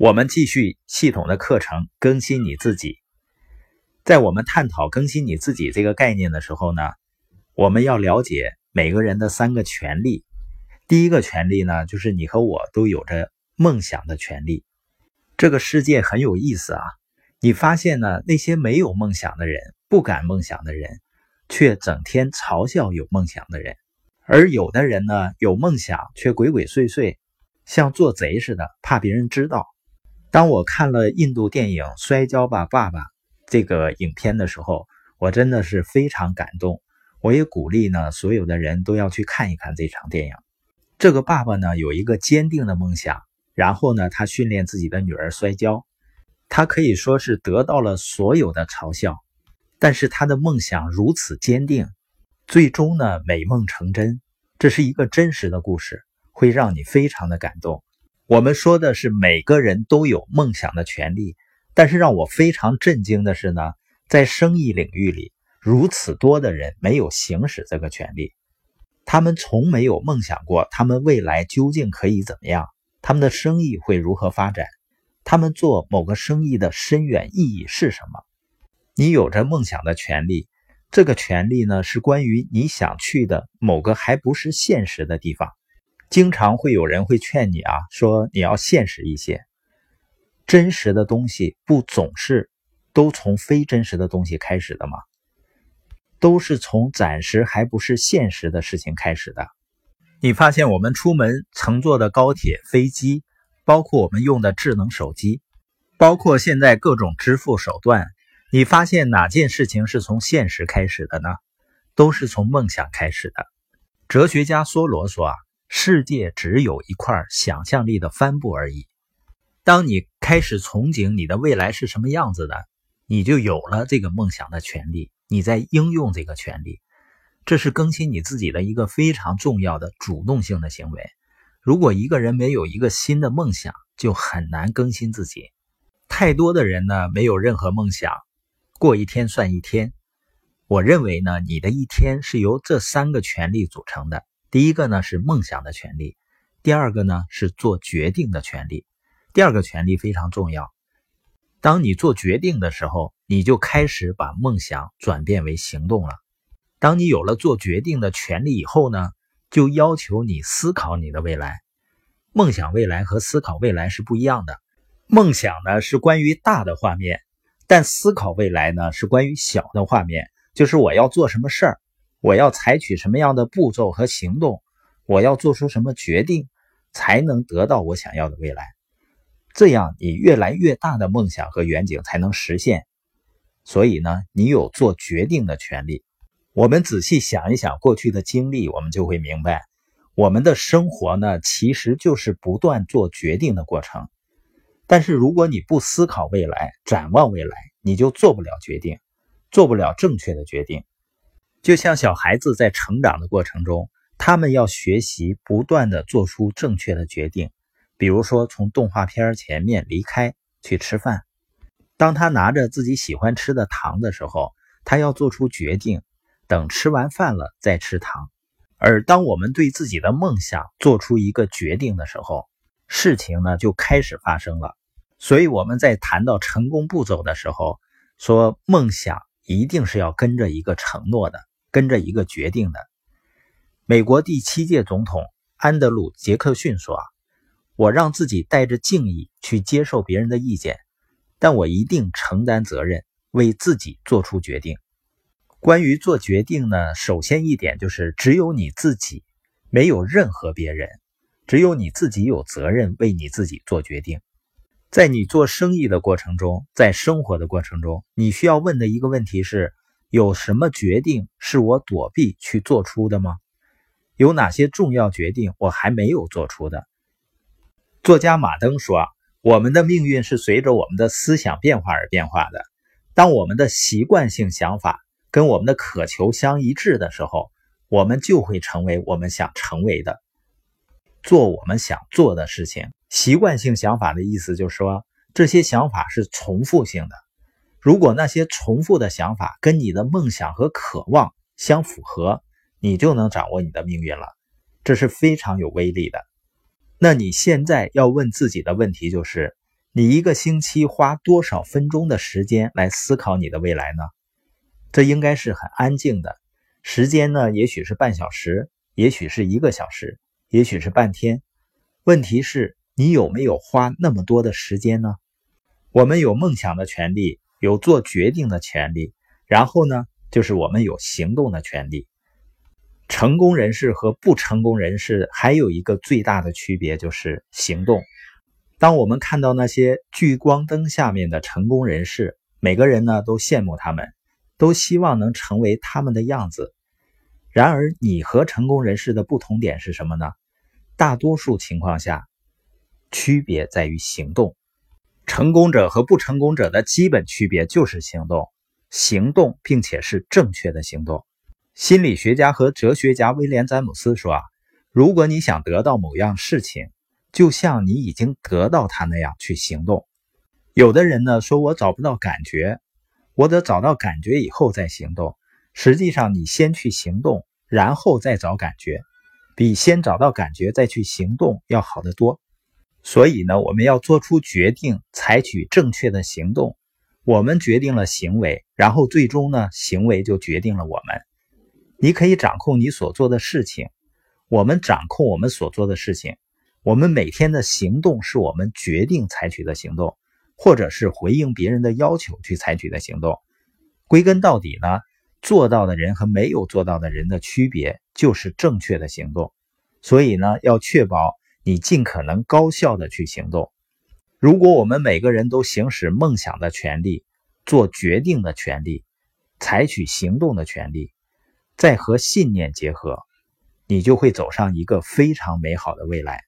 我们继续系统的课程，更新你自己。在我们探讨更新你自己这个概念的时候呢，我们要了解每个人的三个权利。第一个权利呢，就是你和我都有着梦想的权利。这个世界很有意思啊，你发现呢，那些没有梦想的人、不敢梦想的人，却整天嘲笑有梦想的人；而有的人呢，有梦想却鬼鬼祟祟，像做贼似的，怕别人知道。当我看了印度电影《摔跤吧，爸爸》这个影片的时候，我真的是非常感动。我也鼓励呢，所有的人都要去看一看这场电影。这个爸爸呢，有一个坚定的梦想，然后呢，他训练自己的女儿摔跤，他可以说是得到了所有的嘲笑，但是他的梦想如此坚定，最终呢，美梦成真。这是一个真实的故事，会让你非常的感动。我们说的是每个人都有梦想的权利，但是让我非常震惊的是呢，在生意领域里，如此多的人没有行使这个权利，他们从没有梦想过他们未来究竟可以怎么样，他们的生意会如何发展，他们做某个生意的深远意义是什么？你有着梦想的权利，这个权利呢，是关于你想去的某个还不是现实的地方。经常会有人会劝你啊，说你要现实一些。真实的东西不总是都从非真实的东西开始的吗？都是从暂时还不是现实的事情开始的。你发现我们出门乘坐的高铁、飞机，包括我们用的智能手机，包括现在各种支付手段，你发现哪件事情是从现实开始的呢？都是从梦想开始的。哲学家梭罗说啊。世界只有一块想象力的帆布而已。当你开始憧憬你的未来是什么样子的，你就有了这个梦想的权利。你在应用这个权利，这是更新你自己的一个非常重要的主动性的行为。如果一个人没有一个新的梦想，就很难更新自己。太多的人呢，没有任何梦想，过一天算一天。我认为呢，你的一天是由这三个权利组成的。第一个呢是梦想的权利，第二个呢是做决定的权利。第二个权利非常重要。当你做决定的时候，你就开始把梦想转变为行动了。当你有了做决定的权利以后呢，就要求你思考你的未来。梦想未来和思考未来是不一样的。梦想呢是关于大的画面，但思考未来呢是关于小的画面，就是我要做什么事儿。我要采取什么样的步骤和行动？我要做出什么决定，才能得到我想要的未来？这样，你越来越大的梦想和远景才能实现。所以呢，你有做决定的权利。我们仔细想一想过去的经历，我们就会明白，我们的生活呢，其实就是不断做决定的过程。但是，如果你不思考未来、展望未来，你就做不了决定，做不了正确的决定。就像小孩子在成长的过程中，他们要学习不断的做出正确的决定。比如说，从动画片前面离开去吃饭。当他拿着自己喜欢吃的糖的时候，他要做出决定，等吃完饭了再吃糖。而当我们对自己的梦想做出一个决定的时候，事情呢就开始发生了。所以我们在谈到成功步骤的时候，说梦想一定是要跟着一个承诺的。跟着一个决定的，美国第七届总统安德鲁·杰克逊说：“，我让自己带着敬意去接受别人的意见，但我一定承担责任，为自己做出决定。关于做决定呢，首先一点就是只有你自己，没有任何别人，只有你自己有责任为你自己做决定。在你做生意的过程中，在生活的过程中，你需要问的一个问题是。”有什么决定是我躲避去做出的吗？有哪些重要决定我还没有做出的？作家马登说：“我们的命运是随着我们的思想变化而变化的。当我们的习惯性想法跟我们的渴求相一致的时候，我们就会成为我们想成为的，做我们想做的事情。习惯性想法的意思就是说，这些想法是重复性的。”如果那些重复的想法跟你的梦想和渴望相符合，你就能掌握你的命运了，这是非常有威力的。那你现在要问自己的问题就是：你一个星期花多少分钟的时间来思考你的未来呢？这应该是很安静的时间呢，也许是半小时，也许是一个小时，也许是半天。问题是，你有没有花那么多的时间呢？我们有梦想的权利，有做决定的权利，然后呢，就是我们有行动的权利。成功人士和不成功人士还有一个最大的区别，就是行动。当我们看到那些聚光灯下面的成功人士，每个人呢都羡慕他们，都希望能成为他们的样子。然而，你和成功人士的不同点是什么呢？大多数情况下，区别在于行动。成功者和不成功者的基本区别就是行动，行动，并且是正确的行动。心理学家和哲学家威廉·詹姆斯说：“啊，如果你想得到某样事情，就像你已经得到它那样去行动。有的人呢说，我找不到感觉，我得找到感觉以后再行动。实际上，你先去行动，然后再找感觉，比先找到感觉再去行动要好得多。所以呢，我们要做出决定，采取正确的行动。我们决定了行为，然后最终呢，行为就决定了我们。你可以掌控你所做的事情，我们掌控我们所做的事情。我们每天的行动是我们决定采取的行动，或者是回应别人的要求去采取的行动。归根到底呢，做到的人和没有做到的人的区别就是正确的行动。所以呢，要确保你尽可能高效的去行动。如果我们每个人都行使梦想的权利、做决定的权利、采取行动的权利，再和信念结合，你就会走上一个非常美好的未来。